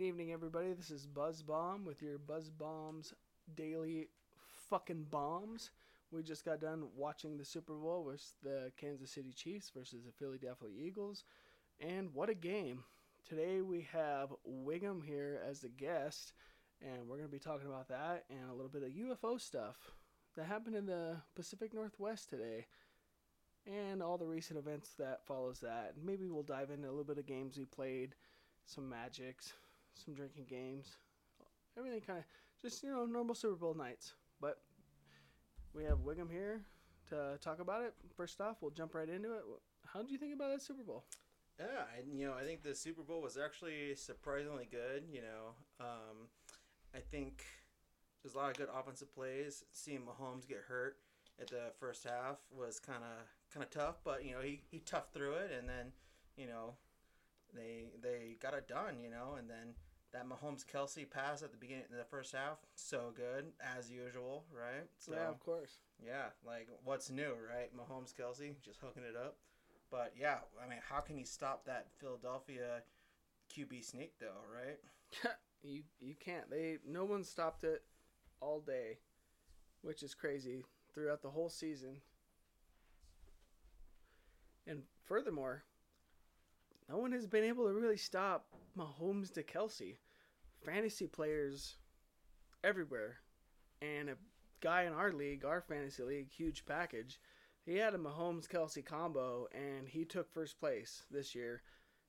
Good evening, everybody. This is Buzz Bomb with your Buzz Bombs daily fucking bombs. We just got done watching the Super Bowl with the Kansas City Chiefs versus the Philadelphia Eagles, and what a game! Today we have Wiggum here as the guest, and we're going to be talking about that and a little bit of UFO stuff that happened in the Pacific Northwest today and all the recent events that follows that. Maybe we'll dive into a little bit of games we played, some magics, some drinking games, everything kind of just you know normal Super Bowl nights. But we have Wiggum here to talk about it. First off, we'll jump right into it. How do you think about that Super Bowl? Yeah, and you know, I think the Super Bowl was actually surprisingly good. You know, um, I think there's a lot of good offensive plays. Seeing Mahomes get hurt at the first half was kind of kind of tough, but you know, he he toughed through it, and then you know, they they got it done. You know, and then that Mahomes Kelsey pass at the beginning of the first half, so good as usual, right? So, yeah, of course. Yeah, like what's new, right? Mahomes Kelsey just hooking it up. But yeah, I mean, how can he stop that Philadelphia QB sneak though, right? you you can't. They no one stopped it all day, which is crazy throughout the whole season. And furthermore, no one has been able to really stop Mahomes to Kelsey. Fantasy players everywhere, and a guy in our league, our fantasy league, huge package he had a Mahomes Kelsey combo and he took first place this year.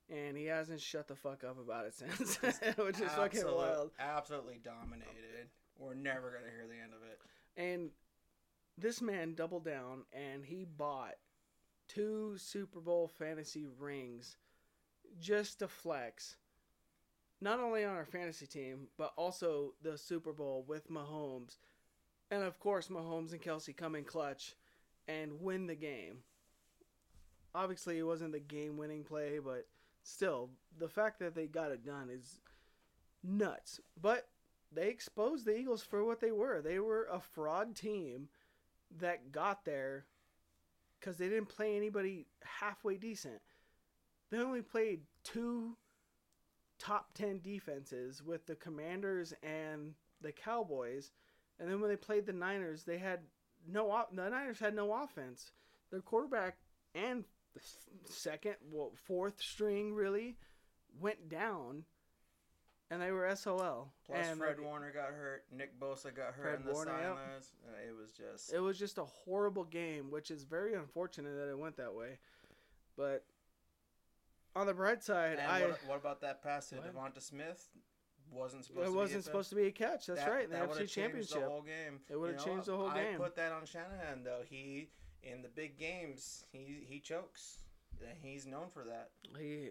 And he hasn't shut the fuck up about it since, which is fucking wild. Absolutely dominated. We're never gonna hear the end of it. And this man doubled down and he bought two Super Bowl fantasy rings just to flex. Not only on our fantasy team, but also the Super Bowl with Mahomes. And of course, Mahomes and Kelsey come in clutch and win the game. Obviously, it wasn't the game winning play, but still, the fact that they got it done is nuts. But they exposed the Eagles for what they were. They were a fraud team that got there because they didn't play anybody halfway decent. They only played two top 10 defenses with the Commanders and the Cowboys. And then when they played the Niners, they had no the Niners had no offense. Their quarterback and the second, well, fourth string really went down, and they were SOL. Plus, and Fred Warner got hurt. Nick Bosa got hurt Fred in the Warner, sidelines. Yep. Uh, it was just it was just a horrible game, which is very unfortunate that it went that way. But on the bright side, and I what, what about that pass to Devonta Smith? wasn't supposed. It to wasn't supposed to be a catch. That's that, right. In the NFC Championship. The whole game. It would have changed the whole game. I put that on Shanahan though. He in the big games he he chokes. He's known for that. He.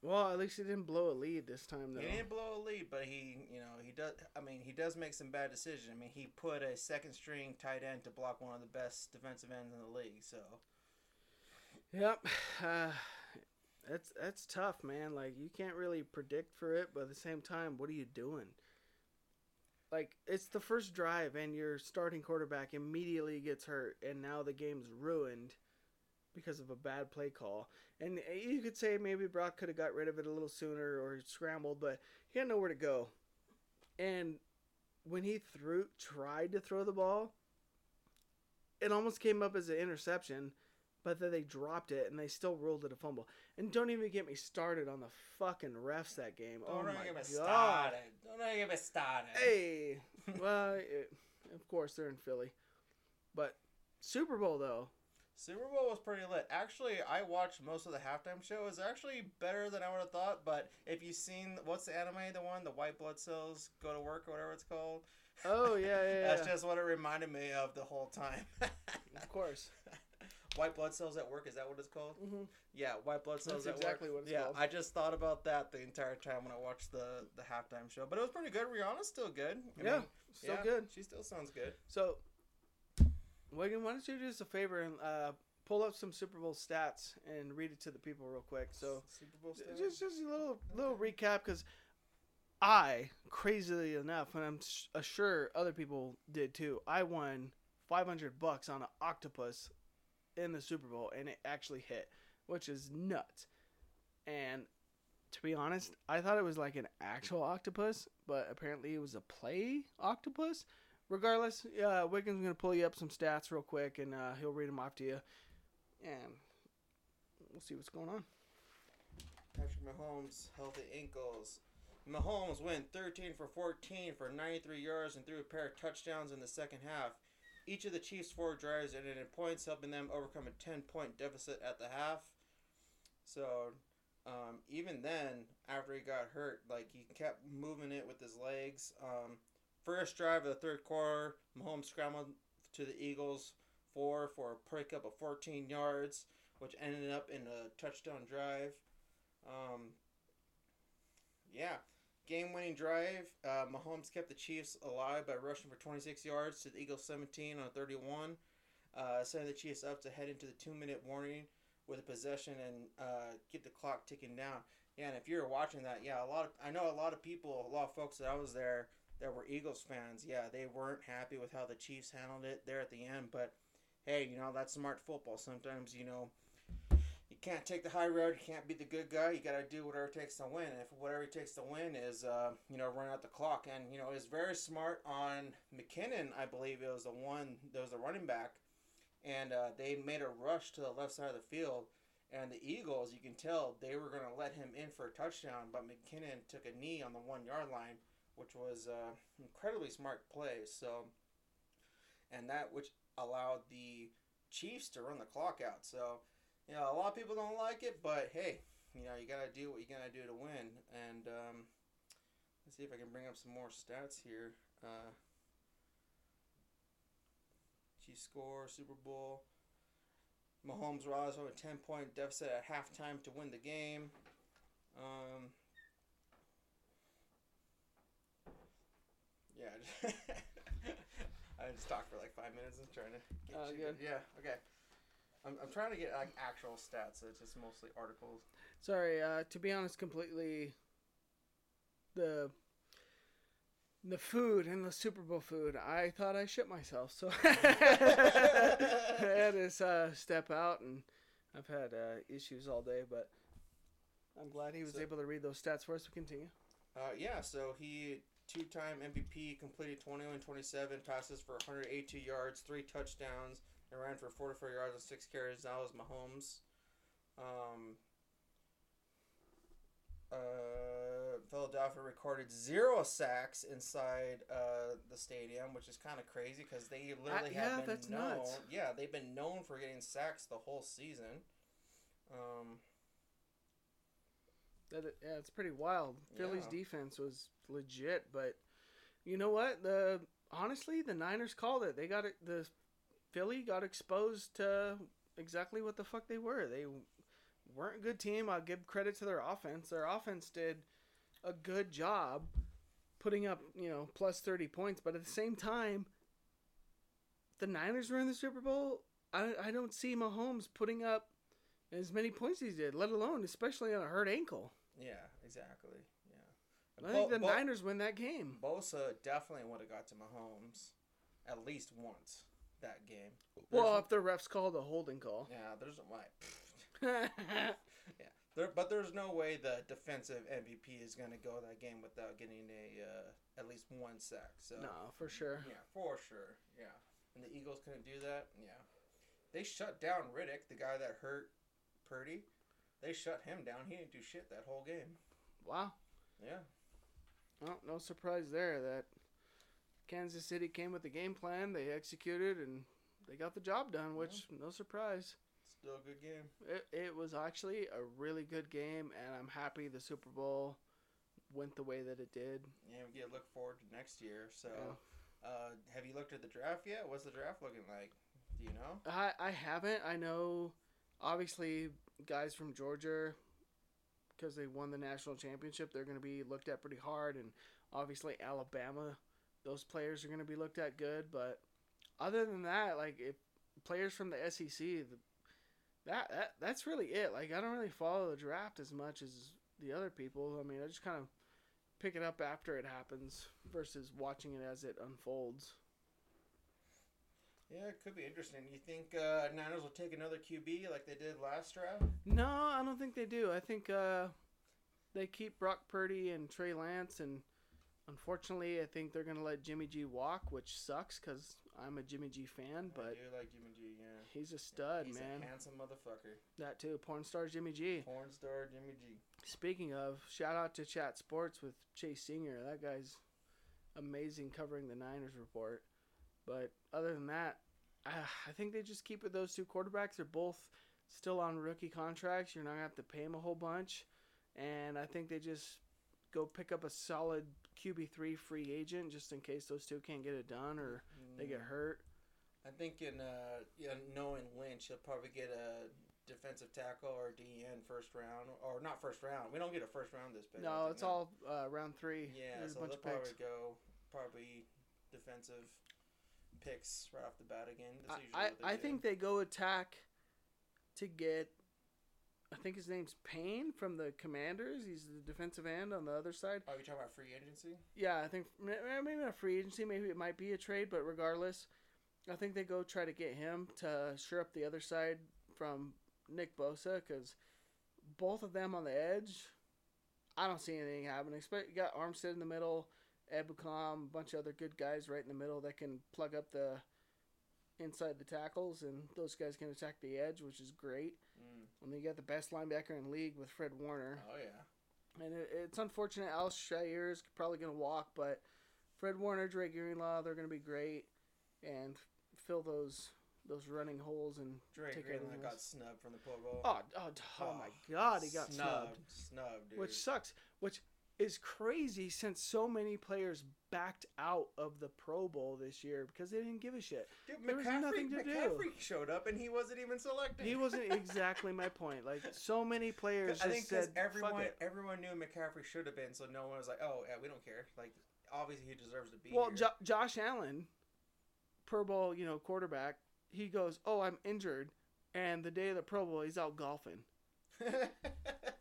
Well, at least he didn't blow a lead this time, though. He didn't blow a lead, but he, you know, he does. I mean, he does make some bad decisions. I mean, he put a second string tight end to block one of the best defensive ends in the league. So. Yep. Uh, that's that's tough, man. Like you can't really predict for it, but at the same time, what are you doing? Like it's the first drive and your starting quarterback immediately gets hurt and now the game's ruined because of a bad play call. And you could say maybe Brock could have got rid of it a little sooner or scrambled, but he had nowhere to go. And when he threw tried to throw the ball, it almost came up as an interception but then they dropped it and they still ruled it a fumble. And don't even get me started on the fucking refs that game. Don't oh my get me god! Started. Don't even get me started. Hey, well, it, of course they're in Philly, but Super Bowl though. Super Bowl was pretty lit. Actually, I watched most of the halftime show. It was actually better than I would have thought. But if you've seen what's the anime, the one, the white blood cells go to work or whatever it's called. Oh yeah, yeah. That's just what it reminded me of the whole time. of course. White blood cells at work. Is that what it's called? Mm-hmm. Yeah, white blood cells That's at exactly work. what it's yeah, called. I just thought about that the entire time when I watched the the halftime show. But it was pretty good. Rihanna's still good. I yeah, mean, still yeah, good. She still sounds good. So, Wiggum, why don't you do us a favor and uh, pull up some Super Bowl stats and read it to the people real quick? So, Super Bowl stats. just just a little little recap because. I, crazily enough, and I'm sure other people did too, I won 500 bucks on an octopus in the Super Bowl, and it actually hit, which is nuts. And To be honest, I thought it was like an actual octopus, but apparently it was a play octopus. Regardless, uh, Wiggum is gonna pull you up some stats real quick, and uh, he'll read them off to you, and we'll see what's going on. Patrick Mahomes, healthy ankles. Mahomes went 13 for 14 for 93 yards and threw a pair of touchdowns in the second half. Each of the Chiefs' four drives ended in points, helping them overcome a 10 point deficit at the half. So, um, even then, after he got hurt, like he kept moving it with his legs. Um, first drive of the third quarter, Mahomes scrambled to the Eagles four for a pickup of 14 yards, which ended up in a touchdown drive. Um, yeah, game winning drive. Uh, Mahomes kept the Chiefs alive by rushing for 26 yards to the Eagles 17 on 31, uh, setting the Chiefs up to head into the two minute warning with a possession and uh, get the clock ticking down. Yeah, and if you're watching that, yeah, a lot of I know a lot of people, a lot of folks that I was there that were Eagles fans. Yeah, they weren't happy with how the Chiefs handled it there at the end, but hey, you know that's smart football. Sometimes you know can't take the high road. You can't be the good guy. You got to do whatever it takes to win. And if whatever it takes to win is, uh, you know, run out the clock, and you know, is very smart on McKinnon. I believe it was the one that was the running back, and uh, they made a rush to the left side of the field. And the Eagles, you can tell they were going to let him in for a touchdown, but McKinnon took a knee on the one yard line, which was uh, incredibly smart play. So, and that which allowed the Chiefs to run the clock out. So you know, a lot of people don't like it, but hey, you know, you gotta do what you gotta do to win. And um, let's see if I can bring up some more stats here. Uh, Chiefs score Super Bowl. Mahomes rise over a ten point deficit at halftime to win the game. Um, yeah, I just talked for like five minutes and trying to get Oh, you good. Yeah, okay. I'm, I'm trying to get like actual stats. So it's just mostly articles. Sorry, uh, to be honest, completely. The the food and the Super Bowl food, I thought I shit myself, so I had to uh, step out, and I've had uh, issues all day, but I'm glad he was So- able to read those stats for us. to continue. Uh, yeah, so he two-time MVP, completed 21 27 passes for 182 yards, three touchdowns, and ran for 44 yards and six carries. That was Mahomes. Um, uh, Philadelphia recorded zero sacks inside uh, the stadium, which is kind of crazy because they literally yeah, have been that's known. nuts. Yeah, they've been known for getting sacks the whole season. Um, That yeah, it's pretty wild. Philly's Yeah. defense was legit, but you know what? The honestly, the Niners called it. They got it. The Philly got exposed to exactly what the fuck they were. They weren't a good team. I'll give credit to their offense. Their offense did a good job putting up, you know, plus 30 points, but at the same time, the Niners were in the Super Bowl. I, I don't see Mahomes putting up as many points as he did, let alone, especially on a hurt ankle. yeah, exactly. Yeah. I think Bo- the Bo- Niners win that game. Bosa definitely would have got to Mahomes at least once that game. Well, if the refs called a holding call. yeah, there's why. Yeah, there, but there's no way the defensive MVP is going to go that game without getting a uh, at least one sack. So no, for sure. yeah, for sure. Yeah, and the Eagles couldn't do that. Yeah, they shut down Reddick, the guy that hurt Purdy. They shut him down. He didn't do shit that whole game. Wow. Yeah. Well, no surprise there that Kansas City came with a game plan. They executed and they got the job done, which no surprise. Still a good game. It, it was actually a really good game, and I'm happy the Super Bowl went the way that it did. Yeah, we get to look forward to next year. So, Yeah. uh, have you looked at the draft yet? What's the draft looking like? Do you know? I, I haven't. I know, obviously, guys from Georgia, because they won the national championship, they're going to be looked at pretty hard. And obviously, Alabama, those players are going to be looked at good. But other than that, like, if players from the SEC, the, that, that that's really it. Like, I don't really follow the draft as much as the other people. I mean, I just kind of pick it up after it happens versus watching it as it unfolds. Yeah, it could be interesting. You think uh, Niners will take another QB like they did last draft? No, I don't think they do. I think uh, they keep Brock Purdy and Trey Lance, and unfortunately, I think they're gonna let Jimmy G walk, which sucks because I'm a Jimmy G fan, I but do like Jimmy G. Yeah, he's a stud, he's man. a handsome motherfucker. That too, porn star Jimmy G. Porn star Jimmy G. Speaking of, shout out to Chat Sports with Chase Senior. That guy's amazing covering the Niners report. But other than that, uh, I think they just keep with those two quarterbacks. They're both still on rookie contracts. You're not gonna have to pay them a whole bunch, and I think they just go pick up a solid QB three free agent just in case those two can't get it done or they get Mm. hurt. I think in uh, yeah, knowing Lynch, he'll probably get a defensive tackle or DN first round, or not first round. We don't get a first round this pick. No, it's all uh, round three. Yeah, There's so a bunch they'll of probably picks. go probably defensive picks right off the bat again. I, I, I think they go attack to get. I think his name's Payne from the Commanders. He's the defensive end on the other side. Oh, you talking about free agency? Yeah, I think maybe not a free agency. Maybe it might be a trade, but regardless, I think they go try to get him to shore up the other side from Nick Bosa because both of them on the edge. I don't see anything happening. Expect you got Armstead in the middle, Ebukam, a bunch of other good guys right in the middle that can plug up the inside the tackles, and those guys can attack the edge, which is great. And then you got the best linebacker in the league with Fred Warner. Oh yeah. And it, it's unfortunate Al-Shaair is probably going to walk, but Fred Warner, Dre Greenlaw, they're going to be great and fill those those running holes and Drake take Greenlaw got snubbed from the Pro Bowl. oh, oh, d- oh my God, he got snubbed, Snubbed, dude. which sucks. Which is crazy since so many players backed out of the Pro Bowl this year because they didn't give a shit. Dude, there was nothing to do. McCaffrey showed up and he wasn't even selected. He wasn't exactly my point. Like so many players I think because said, "Fuck everyone it." everyone knew McCaffrey should have been, so no one was like, "Oh, yeah, we don't care." Like, obviously he deserves to be Well, jo- Josh Allen, Pro Bowl, you know, quarterback, he goes, "Oh, I'm injured," and the day of the Pro Bowl, he's out golfing.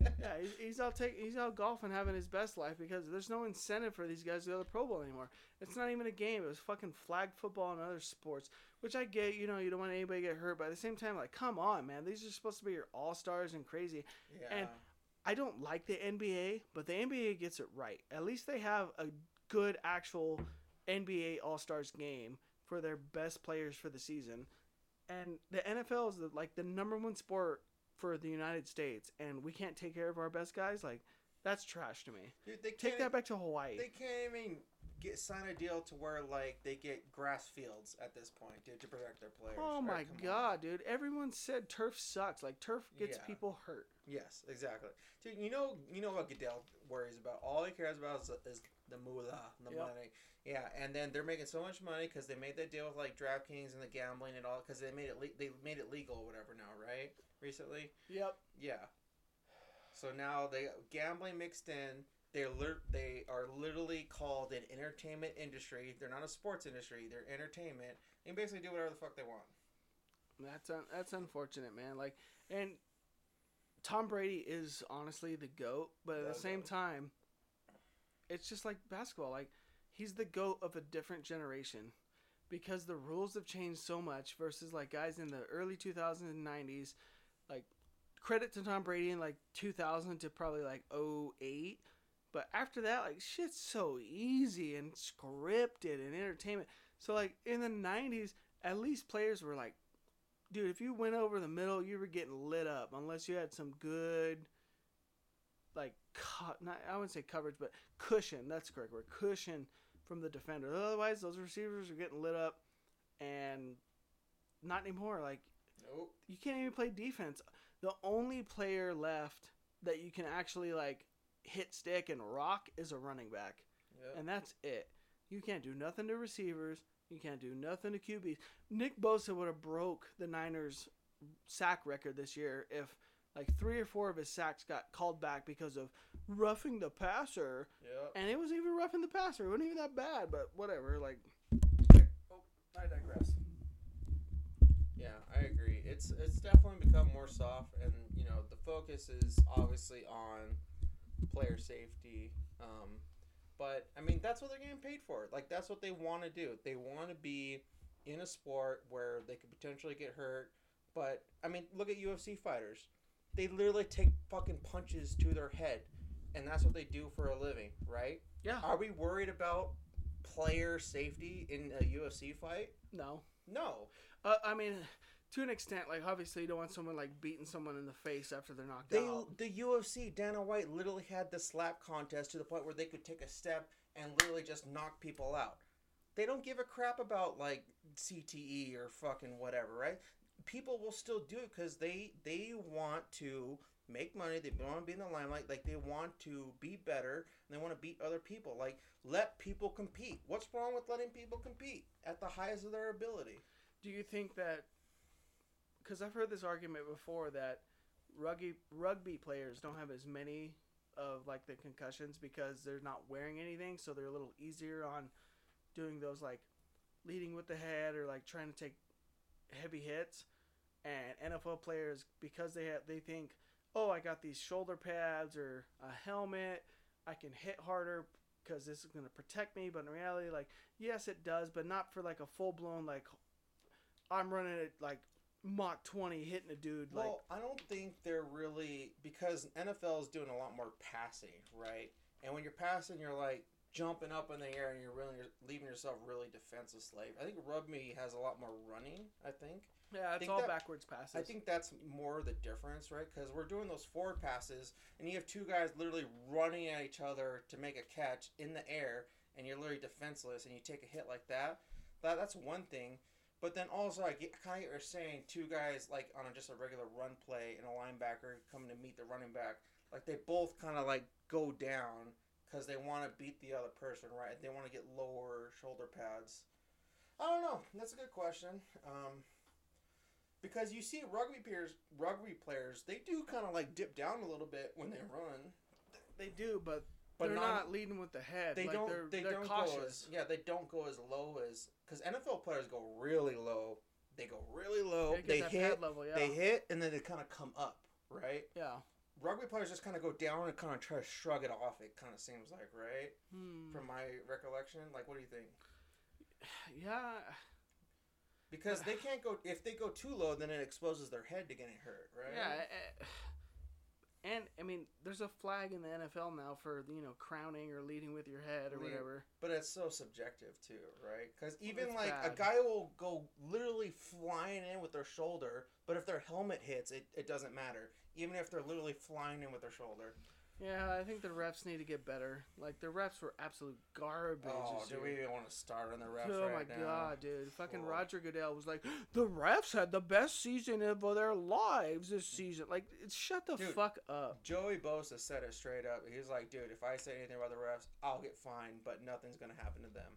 Yeah, he's, he's out taking, he's out golfing, having his best life because there's no incentive for these guys to go to the Pro Bowl anymore. It's not even a game; it was fucking flag football and other sports, which I get. You know, you don't want anybody to get hurt, but at the same time, like, come on, man, these are supposed to be your all stars and crazy. yeah. and- I don't like the NBA, but the NBA gets it right. At least they have a good actual NBA All Stars game for their best players for the season. And the NFL is the, like the number one sport for the United States, and we can't take care of our best guys. Like that's trash to me. Dude, they Take that back to Hawaii. They can't even get sign a deal to where like they get grass fields at this point, dude, to protect their players. Oh my come on. god, dude! Everyone said turf sucks. Like turf gets Yeah. people hurt. Yes, exactly. Dude, you know, you know what Goodell worries about. All he cares about is, is the moolah, the Yep. money. Yeah, and then they're making so much money because they made that deal with like DraftKings and the gambling and all because they made it le- they made it legal or whatever now, right? Recently, Yep. yeah. So now they gambling mixed in. They're they are literally called an entertainment industry. They're not a sports industry. They're entertainment. They can basically do whatever the fuck they want. That's un- that's unfortunate, man. Like, and Tom Brady is honestly the goat, but at The the same GOAT. time, it's just like basketball. Like, he's the goat of a different generation because the rules have changed so much versus like guys in the early 2000s and 90s. Like, credit to Tom Brady in like 2000 to probably like 08. But after that, like shit's so easy and scripted and entertainment. So like in the '90s, at least players were like dude, if you went over the middle, you were getting lit up unless you had some good, like, co- not I wouldn't say coverage, but cushion. That's the correct word. Cushion from the defender. Otherwise, those receivers are getting lit up, and not anymore. Like Nope. you can't even play defense. The only player left that you can actually like hit stick and rock is a running back Yep. and that's it. You can't do nothing to receivers. You can't do nothing to QBs. Nick Bosa would have broke the Niners sack record this year if like three or four of his sacks got called back because of roughing the passer, Yep. and it wasn't even roughing the passer. It wasn't even that bad, but whatever. Like, Oh, I digress. Yeah, I agree. It's it's definitely become more soft, and you know the focus is obviously on player safety. Um, but I mean that's what they're getting paid for. Like that's what they want to do. They want to be in a sport where they could potentially get hurt. But I mean, look at UFC fighters. They literally take fucking punches to their head and that's what they do for a living, right? Yeah. Are we worried about player safety in a UFC fight? No. No. Uh, I mean, to an extent, like obviously you don't want someone like beating someone in the face after they're knocked They out. the UFC Dana White literally had the slap contest to the point where they could take a step and literally just knock people out. They don't give a crap about like CTE or fucking whatever, right? People will still do it because they they want to make money. They want to be in the limelight. Like they want to be better and they want to beat other people. Like let people compete. What's wrong with letting people compete at the highest of their ability? Do you think that? Because I've heard this argument before that rugby rugby players don't have as many of like the concussions because they're not wearing anything, so they're a little easier on doing those like leading with the head or like trying to take heavy hits. And NFL players because they have they think, oh, I got these shoulder pads or a helmet, I can hit harder because this is going to protect me. But in reality, like yes, it does, but not for like a full blown like I'm running it like Mach 20 hitting a dude like Well, I don't think they're really because NFL is doing a lot more passing, right? And when you're passing, you're like jumping up in the air and you're really leaving yourself really defenseless slave. I think rugby has a lot more running. I think. yeah, it's think all that- backwards passes. I think that's more the difference, right? Because we're doing those forward passes, and you have two guys literally running at each other to make a catch in the air, and you're literally defenseless, and you take a hit like that. That that's one thing. But then also, I get kind of you're saying two guys like on a, just a regular run play and a linebacker coming to meet the running back, like they both kind of like go down because they want to beat the other person, right? They want to get lower shoulder pads. I don't know. That's a good question. Um, because you see rugby players, rugby players, they do kind of like dip down a little bit when they run, they do, but, but they're not, not, leading with the head. They like, don't. They're, they they're don't cautious. go as yeah. They don't go as low as because NFL players go really low. They go really low. They get They that hit. level, yeah. They hit, and then they kind of come up, right? yeah. Rugby players just kind of go down and kind of try to shrug it off. It kind of seems like, right? Hmm. From my recollection, like, what do you think? Yeah. Because they can't go if they go too low, then it exposes their head to getting hurt, right? Yeah. And I mean, there's a flag in the NFL now for you know crowning or leading with your head or Lead- whatever. But it's so subjective too, right? Because even it's like a guy will go literally flying in with their shoulder, but if their helmet hits, it, it doesn't matter. Even if they're literally flying in with their shoulder. Yeah, I think the refs need to get better. Like the refs were absolute garbage. Oh, do we even want to start on the refs oh right my now? god, dude! Fucking Oh. Roger Goodell was like, the refs had the best season of their lives this season. Like, shut the Dude. fuck up. Joey Bosa said it straight up. He's like, dude, if I say anything about the refs, I'll get fined, but nothing's gonna happen to them.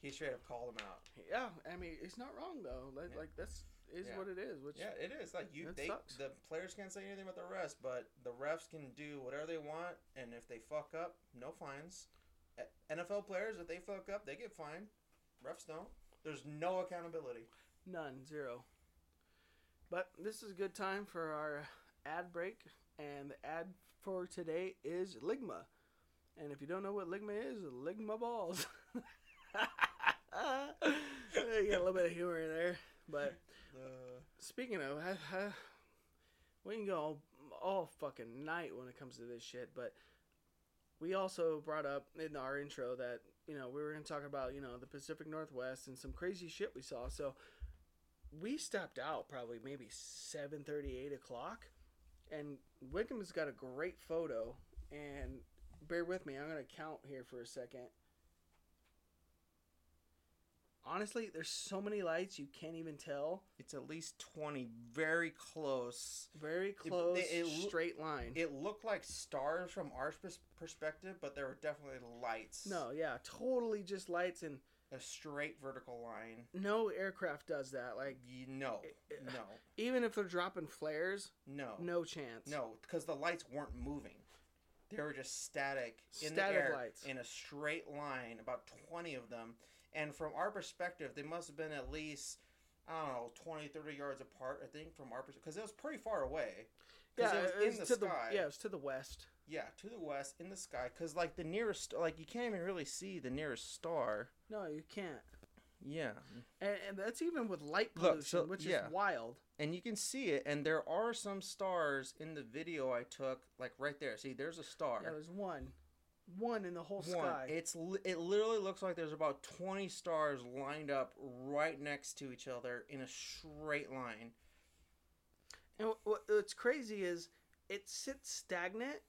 He straight up called them out. Yeah, I mean, it's not wrong though. Like, Yeah. like that's is Yeah. what it is. Which Yeah, it is like you. They sucks. the players can't say anything about the refs, but the refs can do whatever they want, and if they fuck up, no fines. NFL players, if they fuck up, they get fined. Refs don't. There's no accountability. none, zero. But this is a good time for our ad break, and the ad for today is Ligma. And if you don't know what Ligma is, Ligma balls. you got a little bit of humor in there, but Uh, Speaking of, I, I, we can go all, all fucking night when it comes to this shit, but we also brought up in our intro that, you know, we were going to talk about, you know, the Pacific Northwest and some crazy shit we saw. So we stepped out probably maybe 7.30, 8 o'clock, and Wickham's got a great photo, and bear with me, I'm going to count here for a second. Honestly, there's so many lights you can't even tell. it's at least twenty, very close. Very close, it loo- straight line. It looked like stars from our perspective, but there were definitely lights. no, yeah, totally just lights, and a straight vertical line. no aircraft does that. Like, No, it- no, even if they're dropping flares, no, no chance. No, because the lights weren't moving. They were just static in Static the air lights. in a straight line, about 20 of them. And from our perspective, they must have been at least, I don't know, 20, 30 yards apart, I think, from our perspective. Because it was pretty far away. Yeah, it was it was in the to sky. the yeah, it was to the west. Yeah, to the west, in the sky. Because, like, the nearest, like, you can't even really see the nearest star. No, you can't. Yeah, and, and that's even with light Look, pollution, so- which yeah. is wild. and you can see it. And there are some stars in the video I took, like right there. See, there's a star. Yeah, there's one, one in the whole One. sky. It's li- it literally looks like there's about twenty stars lined up right next to each other in a straight line. And what- what's crazy is it sits stagnant,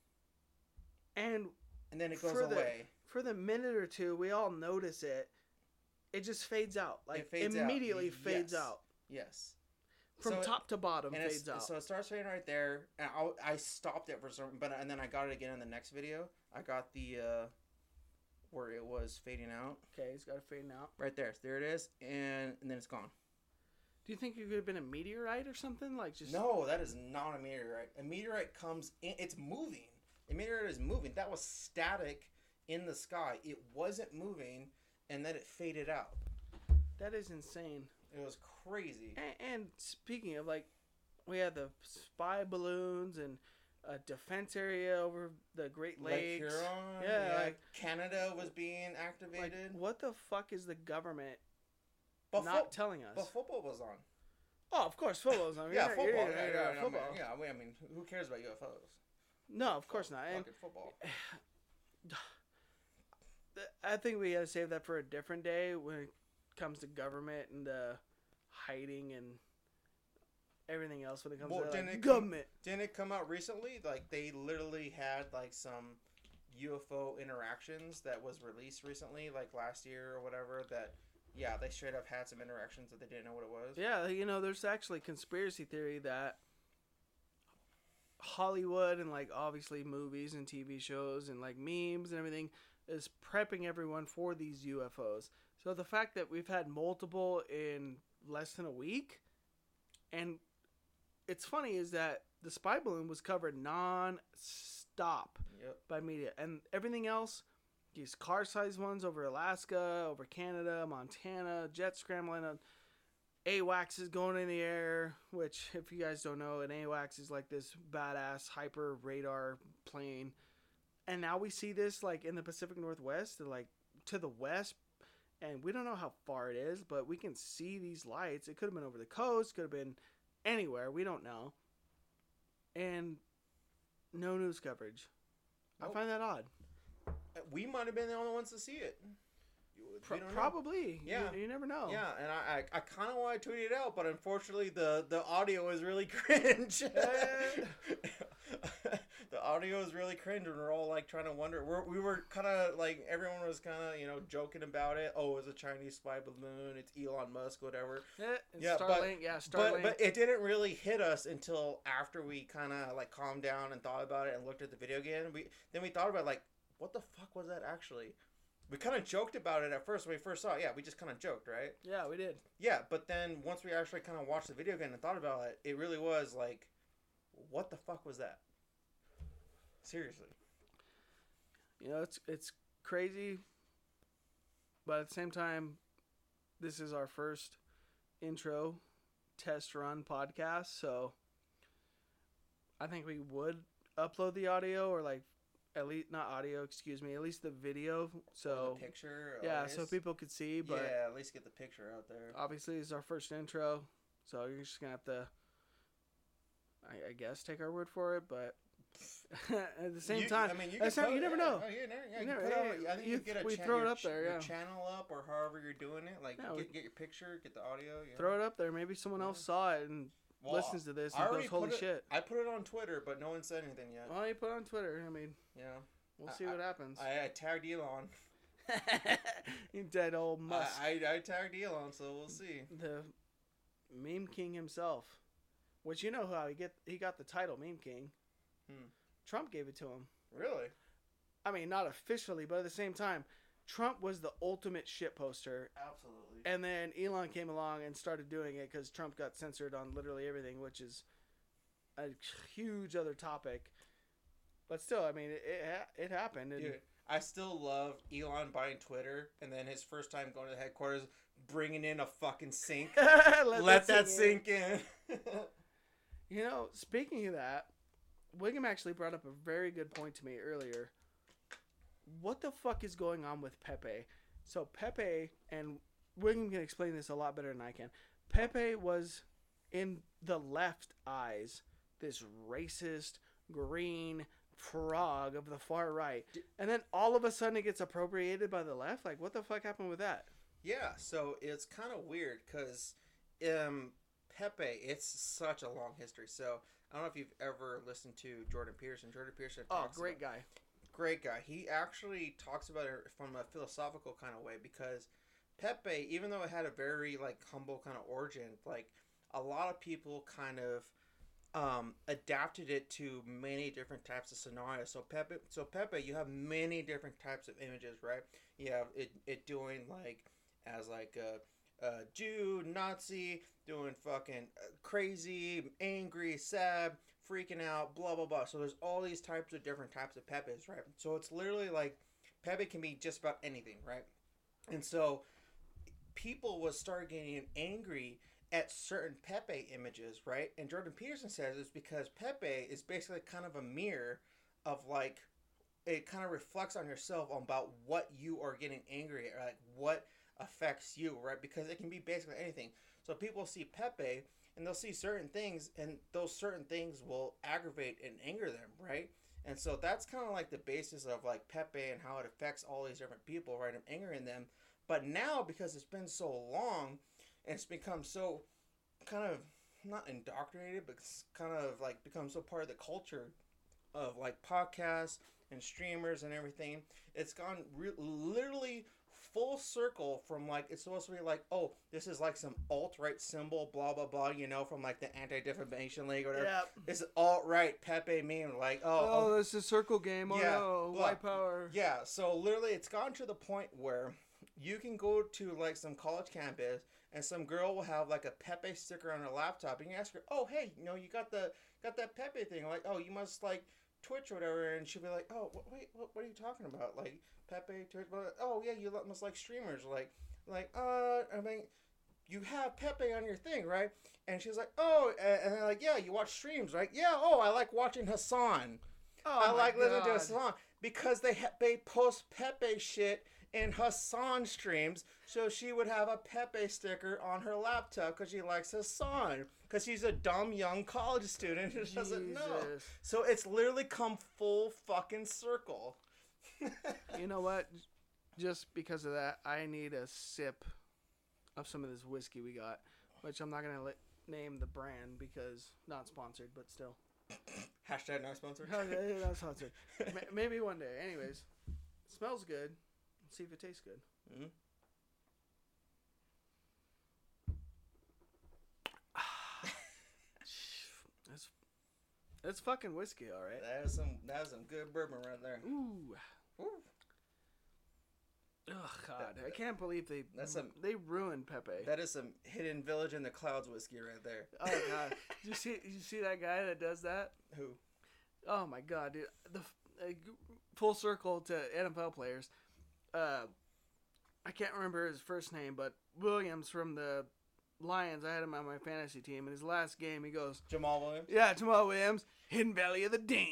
and And then it goes For the- away. for the minute or two, we all notice it. It just fades out, like fades out. immediately fades Yes. out Yes. From So it- top to bottom. Fades out. so it starts fading right there, and I, I stopped it for some, but and then I got it again in the next video. I got the uh, where it was fading out okay, it's got to fade out. right there. There it is, and, and then it's gone. Do you think it could have been a meteorite or something? Like just No, that is not a meteorite. A meteorite comes in, it's moving. A meteorite is moving. That was static in the sky. It wasn't moving, and then it faded out. That is insane. It was crazy. And, and speaking of like, we had the spy balloons and a defense area over the Great Lake Lakes. Huron, Yeah, yeah, like- Canada was being like, activated. what the fuck is the government but, not fo- telling us? but football was on. oh, of course, football's on. yeah, football. yeah, yeah, you're yeah, football. I mean, yeah, I mean, who cares about UFOs? No, of course not. And Fucking football. I think we gotta save that for a different day when it comes to government and uh, hiding and everything else when it comes Well, to didn't like, it come- government. Didn't it come out recently? Like they literally had like some UFO interactions that was released recently, like last year or whatever. That yeah, they straight up had some interactions that they didn't know what it was. Yeah, you know, there's actually conspiracy theory that Hollywood and like obviously movies and TV shows and like memes and everything is prepping everyone for these UFOs. So the fact that we've had multiple in less than a week and it's funny is that the spy balloon was covered non-stop Yep. by media and everything else these car-sized ones over alaska over canada montana jet scrambling uh, on awacs is going in the air which if you guys don't know an awacs is like this badass hyper radar plane and now we see this like in the pacific northwest like to the west and we don't know how far it is but we can see these lights it could have been over the coast could have been anywhere we don't know and no news coverage I find that odd. Uh, we might have been the only ones to see it. Pro- probably. Yeah. You, you never know. Yeah, and I, I, I kind of want to tweet it out, but unfortunately the the audio is really cringe. Eh. the audio is really cringe, and we're all like trying to wonder. We're, we were kind of like everyone was kind of you know joking about it. Oh, it's a Chinese spy balloon. It's Elon Musk, whatever. Yeah, and Yeah, but- Starlink. yeah, Starlink. But but it didn't really hit us until after we kind of like calmed down and thought about it and looked at the video again. We then we thought about like what the fuck was that actually? We kind of joked about it at first when we first saw it. Yeah, we just kind of joked, right? yeah, we did. Yeah, but then once we actually kind of watched the video again and thought about it, it really was like, what the fuck was that? Seriously. You know, it's it's crazy, but at the same time, this is our first intro test run podcast, so I think we would upload the audio or like at least not audio, excuse me, at least the video. So the picture. yeah, so people could see. But yeah, at least get the picture out there. obviously, this is our first intro, so you're just gonna have to, I, I guess, take our word for it. But at the same You- time, I mean, you, can how- you never yeah, know. Oh, you never, yeah, You you never- put yeah, I think you- you get a we cha- throw it up ch- there, yeah. channel up or however you're doing it. Like Yeah, get, we- get your picture, get the audio. Yeah. throw it up there. Maybe someone else saw it and Well, listens to this I and goes, "Holy it- shit!" I put it on Twitter, but no one said anything yet. Well, you put it on Twitter. I mean, Yeah. we'll I- see what happens. I, I tagged Elon. you dead old Musk, I, I, I tagged Elon, so we'll see. the meme king himself. Which you know how he get he got the title meme king. Hmm. Trump gave it to him. Really? I mean, not officially, but at the same time, Trump was the ultimate shit poster. Absolutely. And then Elon came along and started doing it because Trump got censored on literally everything, which is a huge other topic. But still, I mean, it it, it happened. And Dude, I still love Elon buying Twitter, and then his first time going to the headquarters, bringing in a fucking sink. let, Let that sink in. sink in. You know, speaking of that, Wiggum actually brought up a very good point to me earlier. What the fuck is going on with Pepe? So Pepe and William can explain this a lot better than I can. Pepe was in the left eyes this racist green frog of the far right, and then all of a sudden it gets appropriated by the left. Like, what the fuck happened with that? Yeah, so it's kind of weird because um, Pepe, it's such a long history. So I don't know if you've ever listened to Jordan Peterson. Jordan Peterson. Oh, great about- guy. Great guy. He actually talks about it from a philosophical kind of way because Pepe, even though it had a very like humble kind of origin, like a lot of people kind of um, adapted it to many different types of scenarios. So Pepe, so Pepe, you have many different types of images, right? You have it, it doing like as like a, a Jew, Nazi, doing fucking uh, crazy, angry, sad, freaking out, blah blah blah. So there's all these types of different types of Pepes, right? So it's literally like Pepe can be just about anything, right? And so people would start getting angry at certain Pepe images, right? And Jordan Peterson says it's because Pepe is basically kind of a mirror of like it kind of reflects on yourself about what you are getting angry at, like what affects you, right? Because it can be basically anything. So people see Pepe and they'll see certain things, and those certain things will aggravate and anger them, right? And so that's kind of like the basis of like Pepe and how it affects all these different people, right? And angering them. But now, because it's been so long, and it's become so kind of not indoctrinated, but it's kind of like become so part of the culture of like podcasts and streamers and everything. It's gone re- literally full circle from like it's supposed to be like oh this is like some alt right symbol blah blah blah you know from like the Anti Defamation League or whatever. Yeah. It's alt right Pepe meme like oh, Oh, oh this is circle game. Oh Yeah, no, blah. white power. yeah, so literally it's gotten to the point where you can go to like some college campus and some girl will have like a Pepe sticker on her laptop and you ask her, "Oh, hey, you know, you got the got that Pepe thing." Like, "Oh, you must like Twitch or whatever." And she'll be like, "Oh, wh- wait, what, what are you talking about? Like Pepe Twitch? Oh, yeah, you must like streamers." Like, like, uh, I mean, you have Pepe on your thing, right? And she's like, "Oh," and, and they're like, "Yeah, you watch streams, right? Yeah, oh, I like watching Hasan." Oh, I like listening to God. Hasan because they ha- they post Pepe shit in Hasan streams, so she would have a Pepe sticker on her laptop because she likes Hasan because she's a dumb young college student who doesn't know. So it's literally come full fucking circle. You know what? Just because of that, I need a sip of some of this whiskey we got, which I'm not gonna let, name the brand because not sponsored, but still. Hashtag not sponsored. Not sponsored. Maybe one day. Anyways, smells good. See if it tastes good. Mhm. That's that's fucking whiskey, all right. That is some that is some good bourbon right there. Ooh. Ooh. Oh God, I can't believe they That's some- they ruined Pepe. That is some hidden village in the clouds whiskey right there. oh God, did you see you see that guy that does that? Who? Oh my God, dude. The uh, full circle to NFL players. Uh, I can't remember his first name, but Williams from the Lions. I had him on my fantasy team. In his last game, he goes, Jamaal Williams. "Yeah, Jamaal Williams, Hidden Valley of the Dam."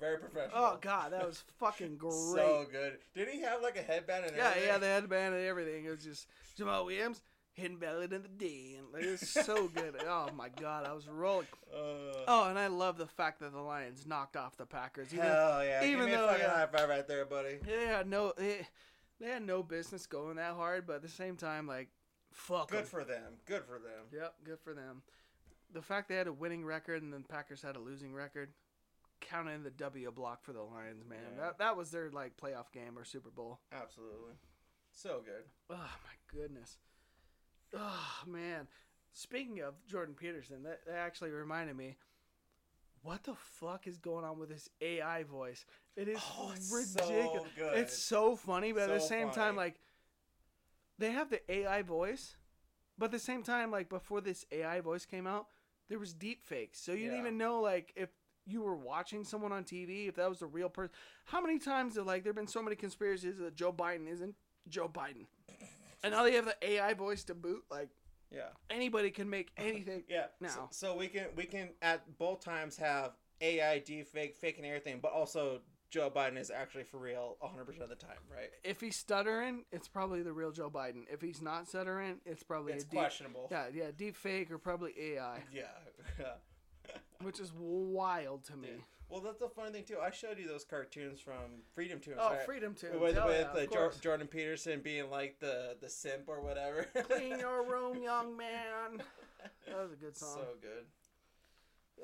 Very professional. oh God, that was fucking great. So good. Did he have like a headband and yeah, everything? yeah, the headband and everything. It was just Jamal Williams, Hidden Valley of the Dam. Like, it was so good. Oh my God, I was rolling. Uh, Oh, and I love the fact that the Lions knocked off the Packers. Even hell yeah. even Give me a though, fucking yeah. high five right there, buddy. Had no they, they had no business going that hard, but at the same time, like, fuck. Good 'em. for them. Good for them. Yep, good for them. The fact they had a winning record and then Packers had a losing record, counting the W block for the Lions, man. Yeah. That that was their like playoff game or Super Bowl. Absolutely. So good. Oh my goodness. Oh man. Speaking of Jordan Peterson, that, that actually reminded me. What the fuck is going on with this AI voice? It is Oh, it's ridiculous. so. It's so funny, but at the So same time, like they have the AI voice, but at the same time, like before this AI voice came out, there was deep fakes. So you didn't even know like if you were watching someone on TV, if that was the real person. How many times have like there've been so many conspiracies that Joe Biden isn't Joe Biden, and now they have the AI voice to boot. Like Yeah. anybody can make anything. Yeah. Now. So, so we can we can at both times have AI deepfake faking everything, but also Joe Biden is actually for real 100 percent of the time, right? If he's stuttering, it's probably the real Joe Biden. If he's not stuttering, it's probably It's a deep, questionable. yeah, yeah, deep fake or probably AI, Yeah. yeah. which is wild to me. Yeah. Well, that's the funny thing too. I showed you those cartoons from Freedom Toons. Oh, right? freedom to with, oh, with yeah, uh, Jor- Jordan Peterson being like the the simp or whatever. Clean your room, young man. That was a good song. so good.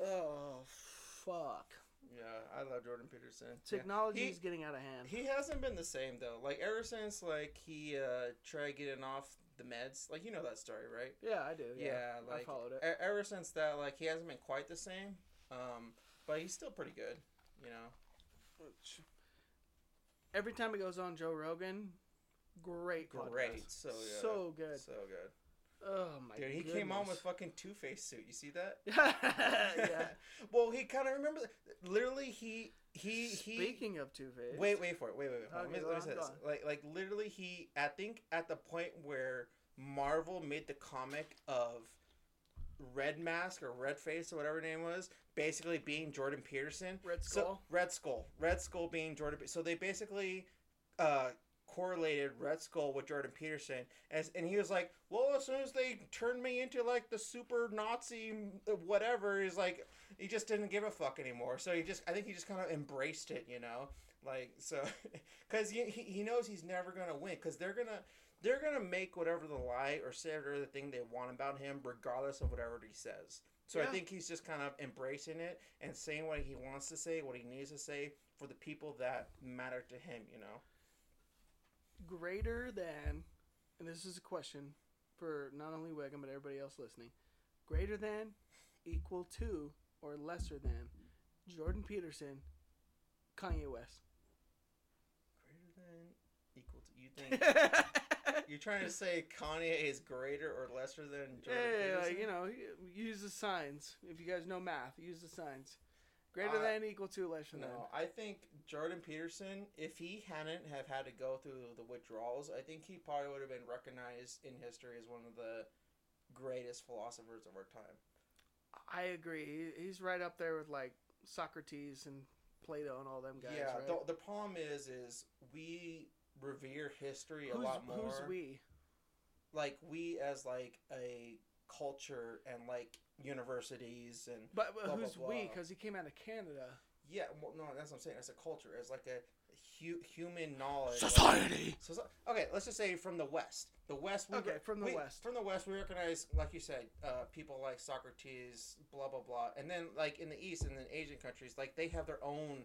oh, fuck. Yeah, I love Jordan Peterson. Technology He- is getting out of hand. He hasn't been the same though. Like ever since like he uh tried getting off the meds. Like you know that story, right? yeah, I do. Yeah, Yeah, like I followed it. ever since that, like he hasn't been quite the same. Um, but he's still pretty good. You know. Every time he goes on Joe Rogan, great, podcast. Great. So good. so good. So good. Oh my god. Dude, he came on with fucking Two Face suit. You see that? yeah. well, he kind of remember. Literally, he he he. Speaking of Two Face, Wait, wait for it. Wait, wait, wait. Okay, Let me, let me say this. Like, like literally, he. I think at the point where Marvel made the comic of Red Mask or Red Face or whatever name was, basically being Jordan Peterson. Red So Skull. Red Skull, Red Skull being Jordan. So they basically uh, correlated Red Skull with Jordan Peterson, as and he was like, "Well, as soon as they turned me into like the super Nazi whatever, he's like, he just didn't give a fuck anymore. So he just, I think he just kind of embraced it, you know, like so, because he, he he knows he's never gonna win because they're gonna. They're gonna make whatever the lie or say whatever the thing they want about him, regardless of whatever he says. So I think he's just kind of embracing it and saying what he wants to say, what he needs to say for the people that matter to him, you know? greater than, and this is a question for not only Wiggum but everybody else listening, greater than, equal to, or lesser than Jordan Peterson, Kanye West. Greater than, equal to. You think. You're trying to say Kanye is greater or lesser than Jordan yeah, Peterson? like, you know, use the signs. If you guys know math, use the signs. Greater Uh, than, equal to, lesser than. No, I think Jordan Peterson, if he hadn't have had to go through the withdrawals, I think he probably would have been recognized in history as one of the greatest philosophers of our time. I agree. He's right up there with like Socrates and Plato and all them guys. yeah, right? the, the problem is, is we revere history a who's, lot more. who's we? like we as like a culture and like universities and But, but blah, blah, who's we? Because he came out of Canada. yeah well, no that's what i'm saying as a culture as like a hu- human knowledge Society. so, so- okay let's just say from the west the west we Okay, re- from the we- West. from the west we recognize like you said uh, people like socrates blah blah blah and then like in the east and in asian countries like they have their own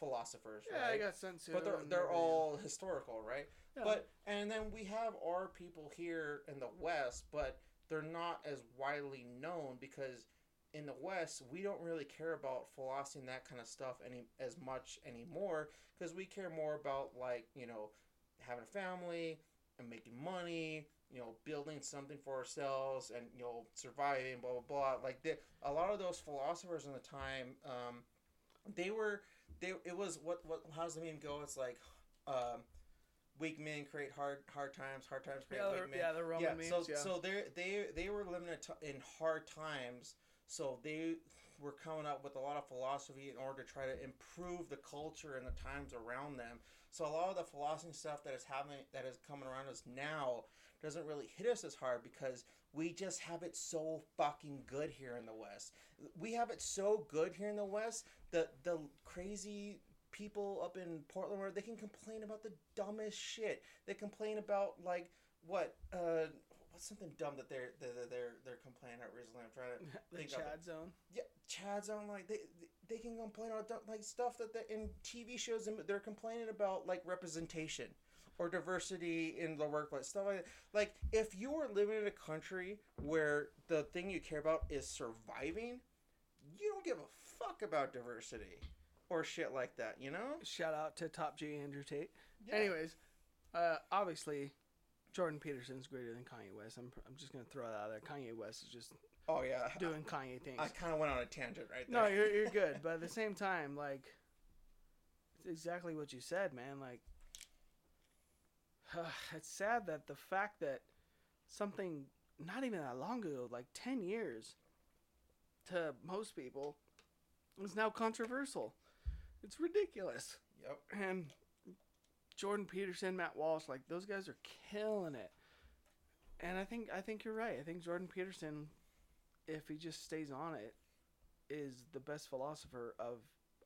philosophers Yeah, right I got Sun Tzu. but they're, they're everything. all historical right Yeah. but and then we have our people here in the West, but they're not as widely known because in the West we don't really care about philosophy and that kind of stuff any as much anymore because we care more about like you know having a family and making money, you know, building something for ourselves and you know surviving, blah blah blah. Like the, a lot of those philosophers in the time, um, they were they it was what what how does the meme go? It's like. Um, Weak men create hard hard times. Hard times create Yeah, weak men yeah, the Roman yeah, memes. so yeah. so they they they were living in, in hard times, so they were coming up with a lot of philosophy in order to try to improve the culture and the times around them. So a lot of the philosophy stuff that is happening that is coming around us now doesn't really hit us as hard because we just have it so fucking good here in the West. We have it so good here in the West. The the crazy people up in Portland where they can complain about the dumbest shit. They complain about like what uh what's something dumb that they're they're they're, they're complaining about recently. I'm trying to the think of Chad zone. yeah, Chad's on like they they can complain about like stuff that they, in TV shows and they're complaining about like representation or diversity in the workplace stuff like that. Like if you are living in a country where the thing you care about is surviving, you don't give a fuck about diversity or shit like that. You know? Shout out to Top G Andrew Tate. Yeah. Anyways, uh, obviously, Jordan Peterson's greater than Kanye West. I'm, I'm just gonna throw that out there. Kanye West is just Oh yeah. doing Kanye things. I kind of went on a tangent right there. No, you're you're good, but at the same time, like, it's exactly what you said, man. Like, it's sad that the fact that something not even that long ago, like ten years, to most people, is now controversial. It's ridiculous. Yep. and Jordan Peterson, Matt Walsh, like those guys are killing it. And I think I think you're right. I think Jordan Peterson, if he just stays on it, is the best philosopher of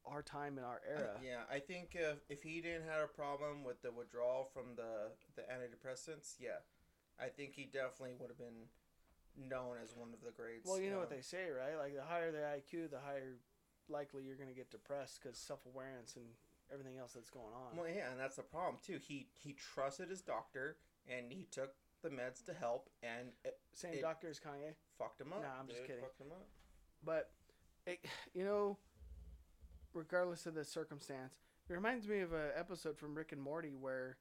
our time and our era. Yeah, I think if, if he didn't have a problem with the withdrawal from the the antidepressants, yeah, I think he definitely would have been known as one of the greats. Well, you know what um, they say, right? Like the higher the IQ, the higher likely you're going to get depressed because self awareness and everything else that's going on. Well, yeah, and that's the problem too. He he trusted his doctor, and he took the meds to help, and it Same it- doctor as Kanye, fucked him up. Nah, I'm just kidding. Fucked him up. but it, you know, regardless of the circumstance, it reminds me of an episode from Rick and Morty where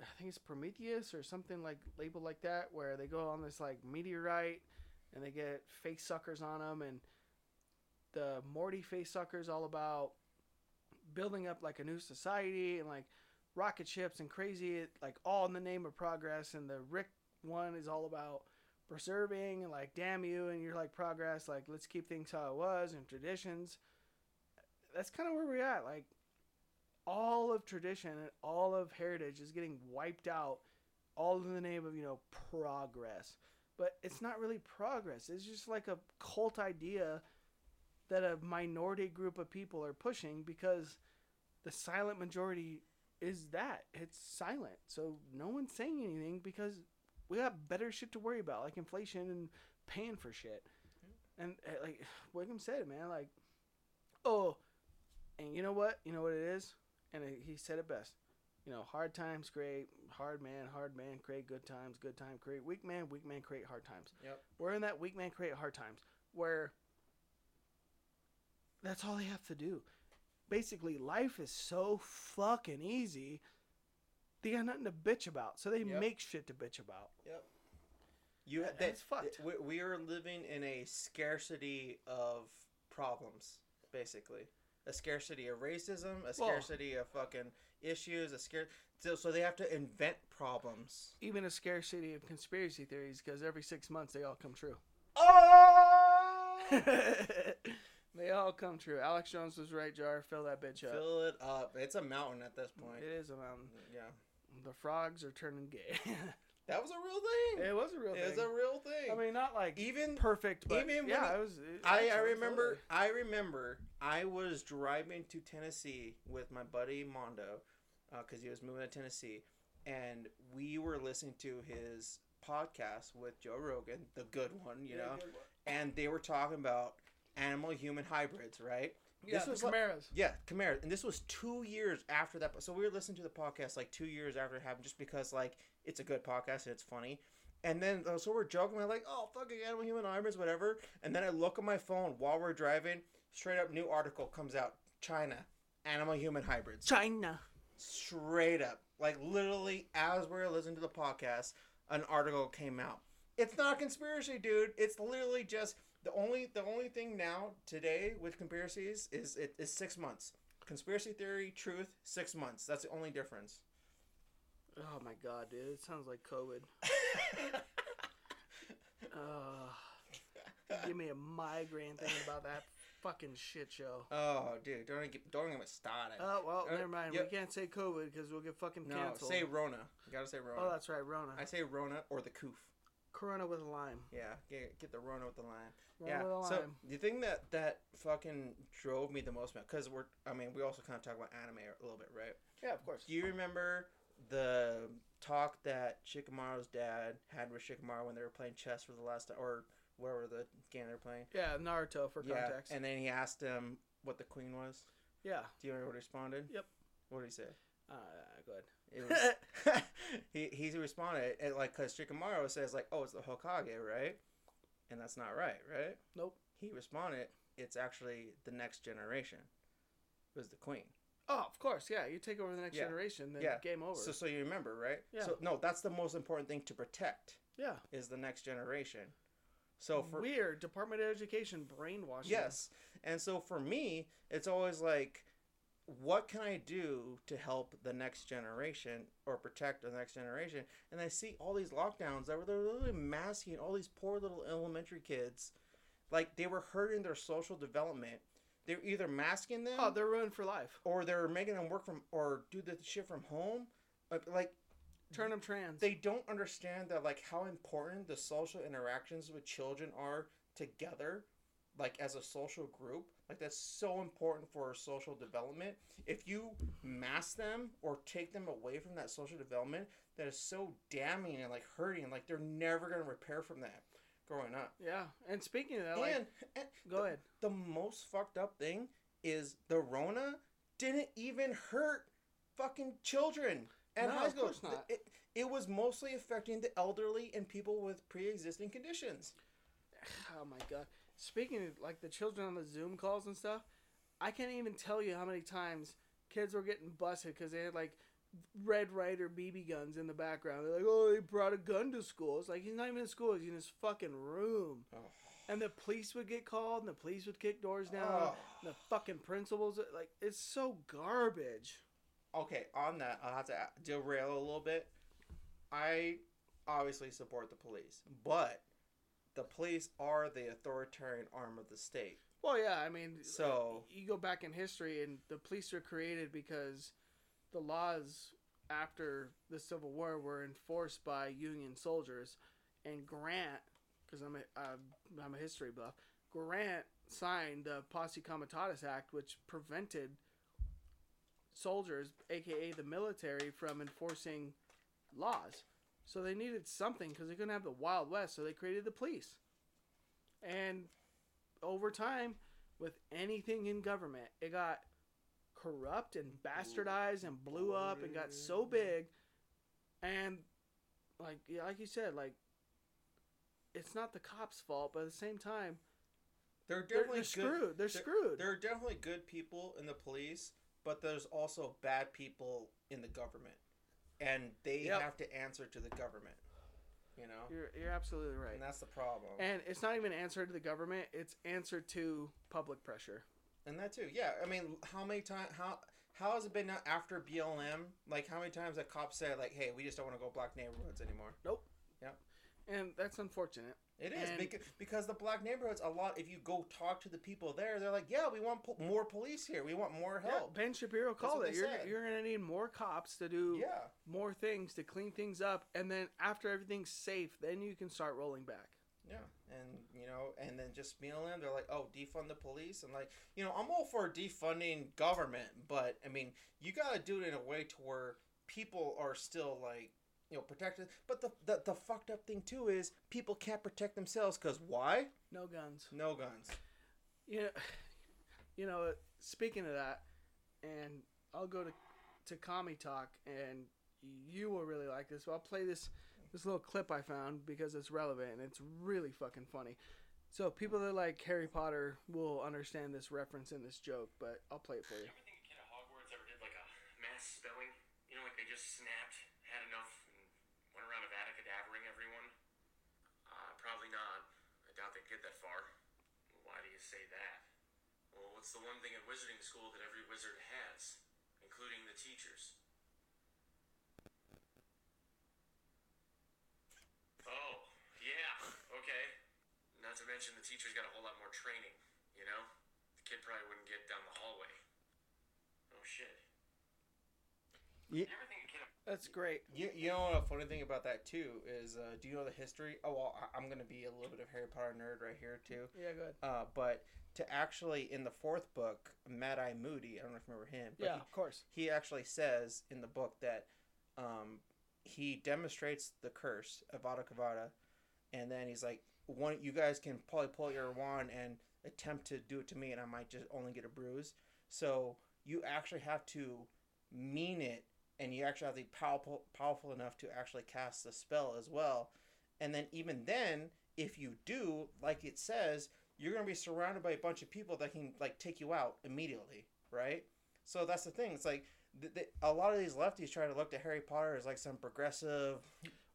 I think it's Prometheus or something like labeled like that, where they go on this like meteorite and they get face suckers on them, and the Morty face suckers all about building up like a new society and like rocket ships and crazy, like all in the name of progress, and the Rick one is all about preserving and like damn you and you're like progress like let's keep things how it was and traditions that's kind of where we're at like all of tradition and all of heritage is getting wiped out all in the name of you know progress. But it's not really progress it's just like a cult idea that a minority group of people are pushing because the silent majority is that it's silent. So no one's saying anything because we got better shit to worry about, like inflation and paying for shit. And uh, like Wiggum said, it, man, like, oh, and you know what? You know what it is? And it, he said it best. You know, hard times create hard man, hard man create good times, good time create weak man, weak man create hard times. Yep. We're in that weak man create hard times where that's all they have to do. Basically, life is so fucking easy. They got nothing to bitch about, so they Yep. make shit to bitch about. Yep. You And that, it's fucked. We, we are living in a scarcity of problems, basically. A scarcity of racism, a scarcity of fucking issues, a scare. So, so they have to invent problems. even a scarcity of conspiracy theories because every six months they all come true. Oh! they all come true. Alex Jones was right, Jar. Fill that bitch up. Fill it up. It's a mountain at this point. It is a mountain. Yeah, The frogs are turning gay. that was a real thing. it was a real It was thing. a real thing. I mean, not like even perfect, but even yeah, it- was. It, I, I remember I remember I was driving to Tennessee with my buddy Mondo uh, because he was moving to Tennessee, and we were listening to his podcast with Joe Rogan, the good one, you Yeah, know, one. and they were talking about animal human hybrids, right? Yeah, this was like- Chimeras. Yeah, Chimera, and this was two years after that. So we were listening to the podcast like two years after it happened, just because like it's a good podcast and it's funny. And then uh, so we're joking, we're like, "Oh, fucking animal human hybrids, whatever." And then I look at my phone while we're driving. Straight up, new article comes out: China, animal human hybrids. China. Straight up, like literally, as we're listening to the podcast, an article came out. It's not a conspiracy, dude. It's literally just the only the only thing now today with conspiracies is it is six months. Conspiracy theory, truth, six months. That's the only difference. Oh my god, dude! It sounds like COVID. Uh, give me a migraine thinking about that fucking shit show. oh, dude, don't even get, don't even start it. Oh well, Uh, never mind. yep. We can't say COVID because we'll get fucking no, canceled. say Rona. You gotta say Rona. oh, that's right, Rona. I say Rona or the Coof. Corona with a lime. Yeah, get, get the Rona with the lime. Rona yeah. So lime. the thing that that fucking drove me the most, because we're, I mean, we also kind of talk about anime a little bit, right? yeah, of course. Do you remember the talk that Shikamaru's dad had with Shikamaru when they were playing chess for the last time, or whatever the game they were playing? Yeah, Naruto for yeah. context. And then he asked him what the queen was. yeah. Do you remember what he responded? Yep. What did he say? Uh, go ahead. It was he he responded and like because Shikamaru says like oh it's the Hokage right, and that's not right right. Nope. He responded it's actually the next generation. it Was the queen. Oh, of course. Yeah, you take over the next Yeah. generation, then Yeah. game over. So so you remember right? Yeah. So no, that's the most important thing to protect yeah. is the next generation. So for Weird. Department of Education brainwashing. Yes. And so for me, it's always like, what can I do to help the next generation or protect the next generation? And I see all these lockdowns that were they're literally masking all these poor little elementary kids. Like they were hurting their social development they're either masking them Oh, they're ruined for life. or they're making them work from or do the shit from home. Like, like Turn them trans. they don't understand that like how important the social interactions with children are together like as a social group like that's so important for social development if you mask them or take them away from that social development that is so damning and like hurting like they're never going to repair from that growing up yeah. And speaking of that, like, and, and go the, ahead. the most fucked up thing is the rona didn't even hurt fucking children and No, high of course not. It, it was mostly affecting the elderly and people with pre-existing conditions Oh my god. Speaking of like the children on the Zoom calls and stuff, I can't even tell you how many times kids were getting busted because they had like Red Ryder BB guns in the background. They're like, "Oh, he brought a gun to school." It's like he's not even in school; he's in his fucking room. Oh. And the police would get called, and the police would kick doors down. Oh. And the fucking principals, like, it's so garbage. okay on that i'll have to derail a little bit i obviously support the police but the police are the authoritarian arm of the state Well, yeah, I mean, So- you go back in history, and the police were created because the laws after the Civil War were enforced by Union soldiers, and Grant, because I'm a I'm a history buff, Grant signed the Posse Comitatus Act, which prevented soldiers, aka the military, from enforcing laws. So they needed something because they couldn't have the Wild West, so they created the police. And over time, with anything in government, it got corrupt and bastardized and blew oh, up and got so big. And like yeah, like you said, like it's not the cops' fault, but at the same time, they're they're, definitely they're good- screwed. They're, screwed. There are definitely good people in the police, but there's also bad people in the government, and they Yep. have to answer to the government. You know, You're you're absolutely right. and that's the problem. And it's not even answer to the government; it's answer to public pressure. And that too, yeah. I mean, how many times? How how has it been now after BLM? Like, how many times that cops said, like, "Hey, we just don't want to go black neighborhoods anymore." Nope. Yep. And that's unfortunate. It is And- because because the black neighborhoods a lot. If you go talk to the people there, they're like, "Yeah, we want po- more police here. We want more Yeah, help." ben Shapiro called it. You're, said. you're going to need more cops to do Yeah, more things to clean things up. And then after everything's safe, then you can start rolling back. Yeah, and you know, and then just BLM, they're like, "Oh, defund the police," and like, you know, I'm all for defunding government, but I mean, you got to do it in a way to where people are still like. You know, protected. But the, the the fucked up thing too is people can't protect themselves because why? No guns. No guns. You know, you know, speaking of that, and I'll go to to Kami Talk, and you will really like this. I'll play this this little clip I found because it's relevant and it's really fucking funny. So people that like Harry Potter will understand this reference in this joke, but I'll play it for you. ever think a kid at Hogwarts ever did like a mass spelling? You know, like they just snapped, had enough, and went around Avada-Kedavering everyone? Uh, probably not. I doubt they'd get that far. Why do you say that? Well, what's the one thing at wizarding school that every wizard has, including the teachers? Oh, yeah, okay. Not to mention the teachers got a whole lot more training, you know? The kid probably wouldn't get down the hallway. Oh shit. Ye- Never think a kid That's great. You, you know what a funny thing about that too is uh, do you know the history? Oh well, I, I'm gonna be a little bit of Harry Potter nerd right here too. Yeah, go ahead. Uh, but to actually in the fourth book, Mad Eye Moody, I don't know if you remember him. But Yeah, of course. He, he actually says in the book that um, he demonstrates the curse of Avada Kedavra, and then he's like, "One, you guys can probably pull your wand and attempt to do it to me, and I might just only get a bruise." So you actually have to mean it and you actually have to be powerful powerful enough to actually cast the spell as well. And then even then, if you do, like it says, you're gonna be surrounded by a bunch of people that can like take you out immediately, right? So that's the thing. It's like a lot of these lefties try to look to Harry Potter as like some progressive,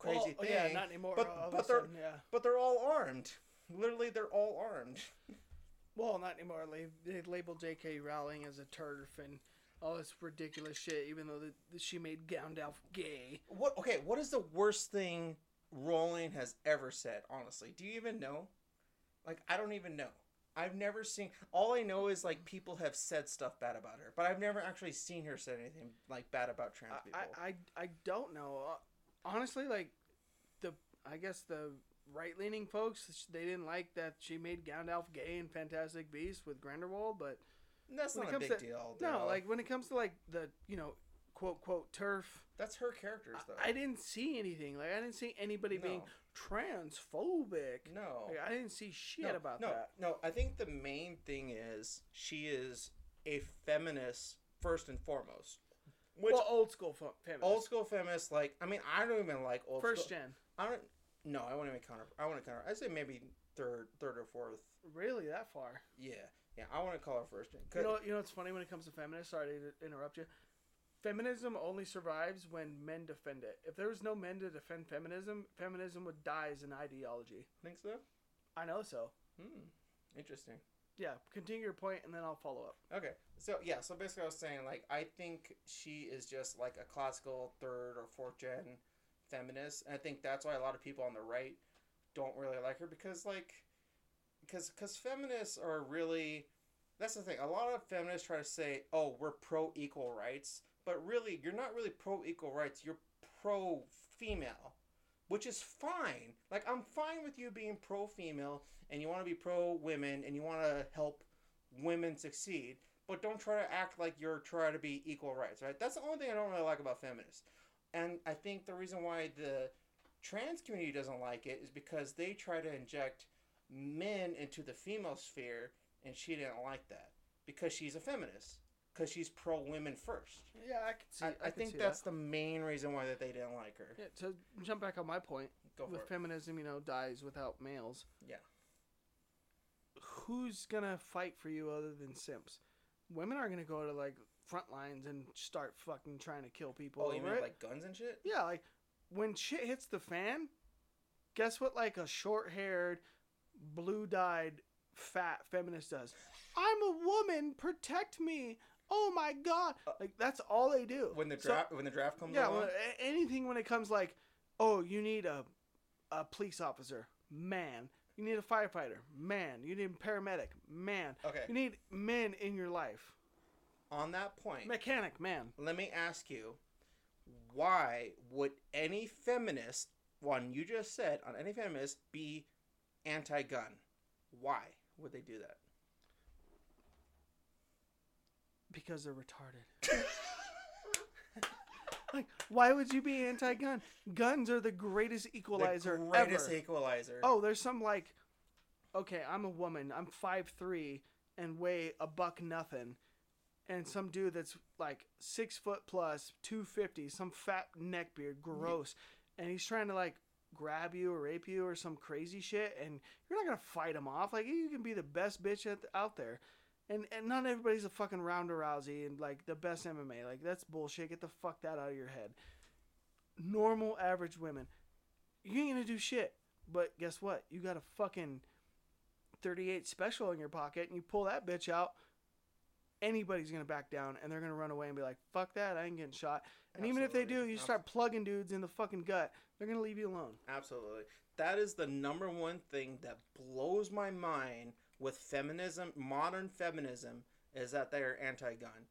crazy oh, oh, Well, thing. Yeah, not anymore. but- oh, all but they're- sudden, yeah. But they're all armed. Literally, they're all armed. Well, not anymore. They, they labeled J.K. Rowling as a TERF and all this ridiculous shit, even though the, the, she made Gandalf gay. What? Okay, what is the worst thing Rowling has ever said? Honestly, do you even know? Like, I don't even know. I've never seen. All I know is like people have said stuff bad about her, but I've never actually seen her say anything like bad about trans people. I, I, I don't know. Uh, Honestly, like the I guess the right leaning folks they didn't like that she made Gandalf gay in Fantastic Beasts with Grindelwald, but That's not a big to- deal. no, though. like when it comes to like the you know quote quote TERF, that's her characters though. I, I didn't see anything. Like I didn't see anybody being transphobic. no. Like, I didn't see shit no, about no, that. No, I think the main thing is she is a feminist first and foremost. Which well, old school fe- feminist. old school feminist, like I mean, I don't even like old first school. gen. I don't. No, I wouldn't even counter. I want to counter. I say maybe third, third or fourth. Really, that far? Yeah, yeah. I want to call her first gen. You know, you know what's funny when it comes to feminists. Sorry to interrupt you. Feminism only survives when men defend it. If there was no men to defend feminism, feminism would die as an ideology. think so. I know so. Hmm. Interesting. Yeah, continue your point and then I'll follow up. Okay, so yeah, so basically, I was saying like I think she is just like a classical third or fourth gen feminist, and I think that's why a lot of people on the right don't really like her because like because because feminists are really that's the thing. A lot of feminists try to say, "Oh, we're pro equal rights," but really, you're not really pro equal rights. You're pro female, which is fine. Like I'm fine with you being pro female and you want to be pro women and you want to help women succeed, but don't try to act like you're trying to be equal rights, right? That's the only thing I don't really like about feminists. And I think the reason why the trans community doesn't like it is because they try to inject men into the female sphere, and she didn't like that because she's a feminist, because she's pro women first. Yeah, I can see. I, I, I can think see that's that. the main reason why that they didn't like her. Yeah, to jump back on my point, Go for with it. feminism, you know, dies without males. Yeah. Who's gonna fight for you other than simps? Women are gonna go to like front lines and start fucking trying to kill people. Oh, you mean it. like guns and shit? Yeah, like when shit hits the fan, guess what? Like a short-haired, blue-dyed, fat feminist does. I'm a woman. Protect me. Oh my god! Uh, like that's all they do. When the So- draft when the draft comes yeah, along. when, anything when it comes like, oh, you need a, a police officer, man. You need a firefighter, man. You need a paramedic, man. Okay. You need men in your life. On that point, Mechanic, man. let me ask you, why would any feminist, one you just said, on any feminist, be anti-gun? Why would they do that? Because they're retarded. like, why would you be anti-gun? Guns are the greatest equalizer the greatest ever. equalizer. Oh, there's some like, okay, I'm a woman. I'm five three and weigh a buck nothing, and some dude that's like six foot plus, two fifty, some fat neckbeard, gross, and he's trying to like grab you or rape you or some crazy shit, and you're not gonna fight him off. Like you can be the best bitch at, out there. And, and not everybody's a fucking Ronda Rousey and like the best MMA. Like that's bullshit. Get the fuck that out of your head. Normal average women, you ain't gonna do shit. But guess what? You got a fucking 38 special in your pocket and you pull that bitch out, anybody's going to back down and they're going to run away and be like, fuck that, I ain't getting shot. And even if they do, you start plugging dudes in the fucking gut, they're going to leave you alone. Absolutely. That is the number one thing that blows my mind with feminism, modern feminism, is that they are anti-gun.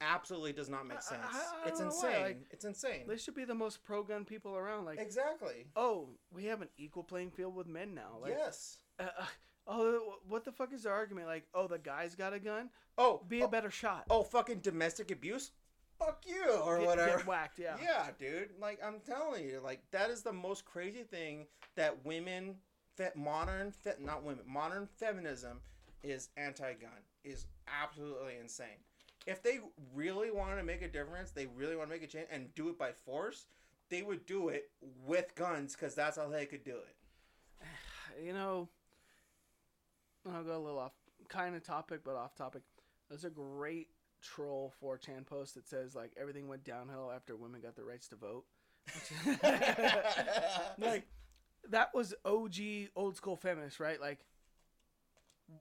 Absolutely does not make sense. I- I it's know why, insane. like- it's insane. They should be the most pro gun people around. Like, exactly. oh, we have an equal playing field with men now. Like, yes. uh, uh, oh, what the fuck is the argument? Like, oh, the guy's got a gun? Oh, Be a oh, better shot. oh, fucking domestic abuse. Fuck you or Get- whatever. Get whacked, yeah. Yeah, dude. Like I'm telling you, like that is the most crazy thing that women, fe- modern, fe- not women, modern feminism is anti-gun. Is absolutely insane. If they really wanted to make a difference, they really want to make a change and do it by force, they would do it with guns because that's how they could do it. you know, I'll go a little off, kind of topic, but off topic. There's a great troll 4chan post that says like everything went downhill after women got the rights to vote. like that was OG old school feminist, right? Like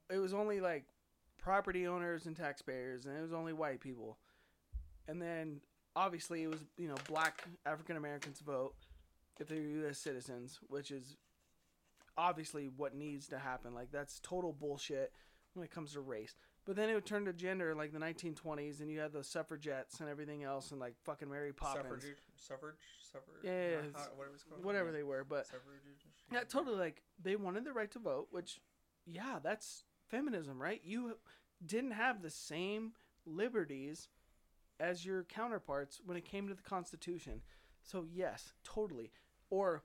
it was only like property owners and taxpayers, and it was only white people. And then obviously it was you know black African Americans vote if they're U.S. citizens, which is obviously what needs to happen. Like that's total bullshit. when it comes to race. But then it would turn to gender like the 1920s, and you had the suffragettes and everything else, and like fucking Mary Poppins, Suffrage, suffrage, suffrage. Yeah, yeah, how- whatever it's called. whatever they were. But Suffrage. yeah, totally. Like they wanted the right to vote, which, yeah, that's feminism, right? You didn't have the same liberties as your counterparts when it came to the Constitution. So yes, totally. Or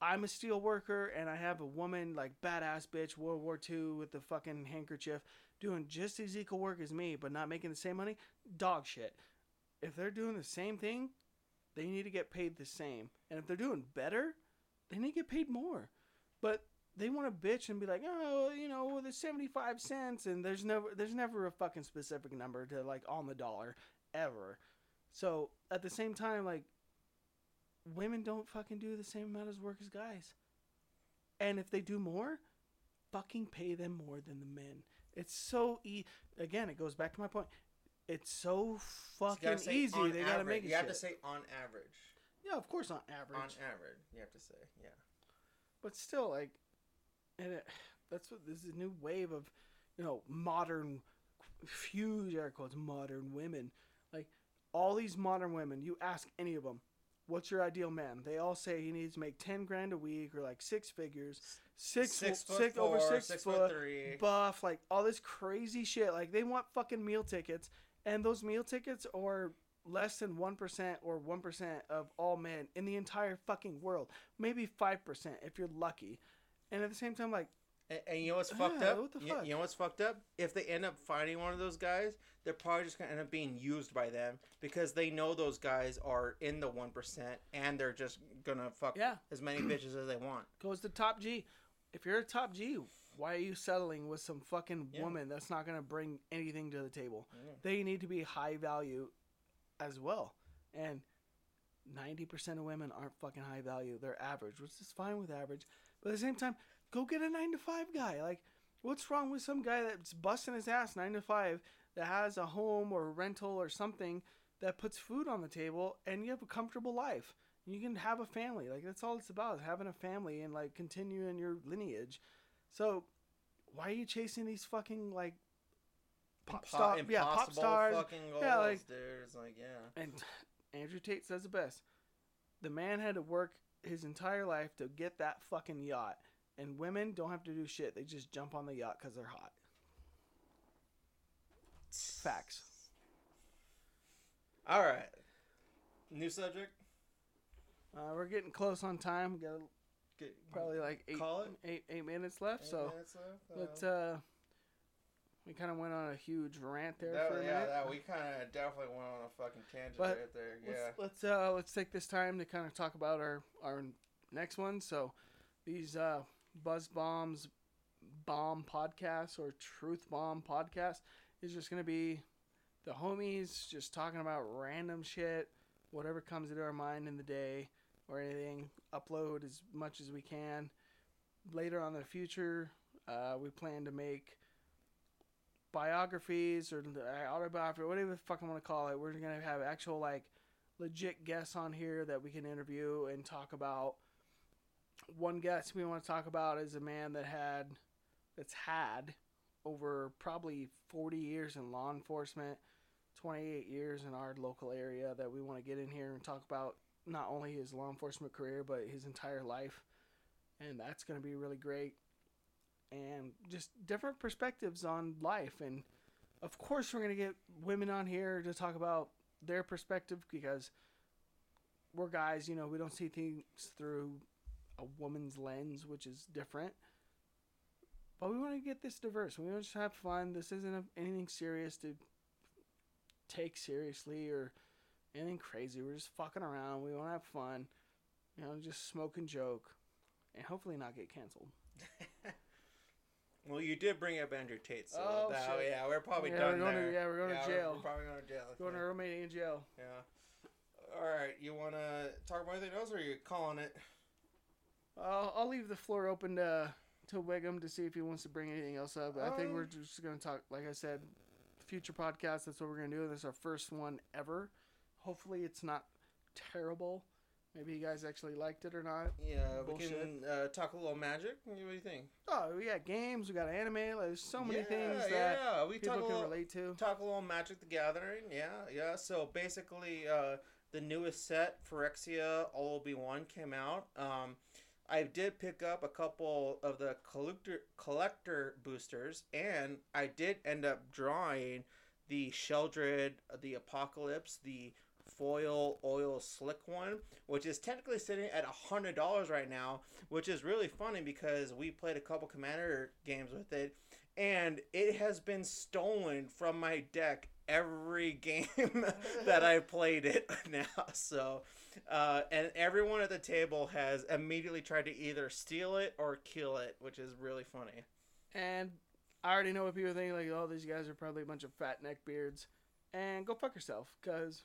I'm a steel worker and I have a woman like badass bitch World War II with the fucking handkerchief doing just as equal work as me, but not making the same money. Dog shit. If they're doing the same thing, they need to get paid the same. And if they're doing better, they need to get paid more. But they want to bitch and be like, oh, you know, there's 75 cents, and there's never there's never a fucking specific number to like on the dollar ever. So at the same time, like women don't fucking do the same amount of work as guys. And if they do more, fucking pay them more than the men. It's so e again, it goes back to my point. It's so fucking say easy. They gotta average. make it You have shit. to say on average. yeah, of course on average. On average, you have to say yeah. but still like and it, that's what this is a new wave of you know modern huge air quotes modern women like all these modern women you ask any of them what's your ideal man? They all say he needs to make 10 grand a week or like six figures. Six Six foot six over four, six, six foot, foot three. buff like all this crazy shit. Like they want fucking meal tickets and those meal tickets are less than 1% or 1% of all men in the entire fucking world. Maybe 5% if you're lucky. And at the same time like And, and you know what's fucked Yeah, up? what the you, you know what's fucked up? If they end up finding one of those guys, they're probably just gonna end up being used by them because they know those guys are in the one percent and they're just gonna fuck Yeah. as many bitches as they want. goes to top G. If you're a top G, why are you settling with some fucking Yeah. woman that's not gonna bring anything to the table? Yeah. They need to be high value as well. And ninety percent of women aren't fucking high value. They're average, which is fine with average. But at the same time, go get a nine to five guy. Like, what's wrong with some guy that's busting his ass nine to five that has a home or a rental or something that puts food on the table and you have a comfortable life. You can have a family. Like that's all it's about having a family and like continuing your lineage. So why are you chasing these fucking like pop star yeah, pop stars fucking goals, Yeah, like- dude. Like yeah. and Andrew Tate says it best. The man had to work his entire life to get that fucking yacht. And women don't have to do shit. They just jump on the yacht because they're hot. Facts. All right. New subject. Uh, we're getting close on time. We got Get, probably like eight, eight, eight minutes left. eight so minutes left? Uh, Uh, we kind of went on a huge rant there that- for a yeah, minute. that we kind of definitely went on a fucking tangent But right there. Yeah. let's let's, uh, let's take this time to kind of talk about our our next one. So these uh, Buzz Bombs Bomb podcast or Truth Bomb podcast is just gonna be the homies just talking about random shit, whatever comes into our mind in the day or anything. Upload as much as we can. Later on in the future, uh, we plan to make biographies or autobiography, whatever the fuck I want to call it. We're gonna have actual like legit guests on here that we can interview and talk about. One guest we want to talk about is a man that had that's had over probably 40 years in law enforcement, 28 years in our local area that we want to get in here and talk about not only his law enforcement career but his entire life. And that's going to be really great. And just different perspectives on life and of course we're going to get women on here to talk about their perspective because we're guys, you know, we don't see things through a woman's lens, which is different. But we want to get this diverse. We want to just have fun. This isn't a, anything serious to take seriously or anything crazy. We're just fucking around. We want to have fun. You know, just smoke and joke, and hopefully not get canceled. Well, you did bring up Andrew Tate, so Oh, that, yeah, we're probably Yeah, done we're going to- there. yeah, we're going to jail. We're, probably going to jail. Going to yeah. Romanian jail. yeah. All right, you want to talk about anything else, or are you calling it? I'll, I'll leave the floor open to to Wiggum to see if he wants to bring anything else up. I think Um, we're just going to talk, like I said, future podcast. That's what we're going to do. This is our first one ever. Hopefully, it's not terrible. Maybe you guys actually liked it or not. Yeah, we can uh, talk a little magic. What do you think? Oh, we got games, we got anime. Like, there's so many yeah, things that yeah, we people talk can little, relate to. talk a little Magic the Gathering. Yeah, yeah. So basically, uh, the newest set, Phyrexia All Will Be One, came out. Um, I did pick up a couple of the collector collector boosters, and I did end up drawing the Sheoldred, the Apocalypse, the foil oil slick one, which is technically sitting at a hundred dollars right now, which is really funny because we played a couple commander games with it, and it has been stolen from my deck every game that I played it now. So, uh, and everyone at the table has immediately tried to either steal it or kill it, which is really funny. And I already know what people think. Like, oh, these guys are probably a bunch of fat neck beards. And go fuck yourself, because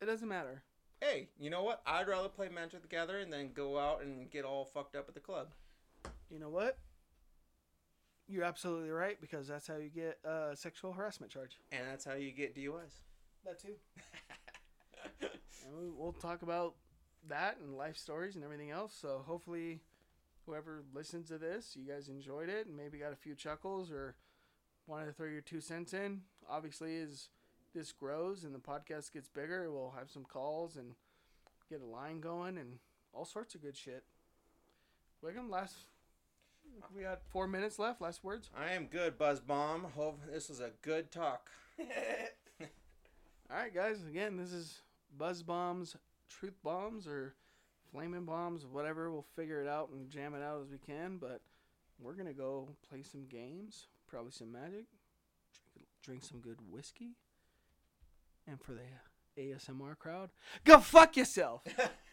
it doesn't matter. Hey, you know what? I'd rather play Magic the Gathering than go out and get all fucked up at the club. You know what? You're absolutely right, because that's how you get a sexual harassment charge. And that's how you get DUIs. That too. And we- we'll talk about that and life stories and everything else. So hopefully, whoever listens to this, you guys enjoyed it and maybe got a few chuckles or wanted to throw your two cents in. Obviously, as this grows and the podcast gets bigger, we'll have some calls and get a line going and all sorts of good shit. Wiggum, last. We got four minutes left. Last words. I am good, Buzz Bomb. Hope this was a good talk. All right, guys. Again, this is Buzz Bombs, Truth Bombs, or Flaming Bombs, whatever. We'll figure it out and jam it out as we can. But we're gonna go play some games, probably some Magic, drink, drink some good whiskey, and for the ASMR crowd, go fuck yourself.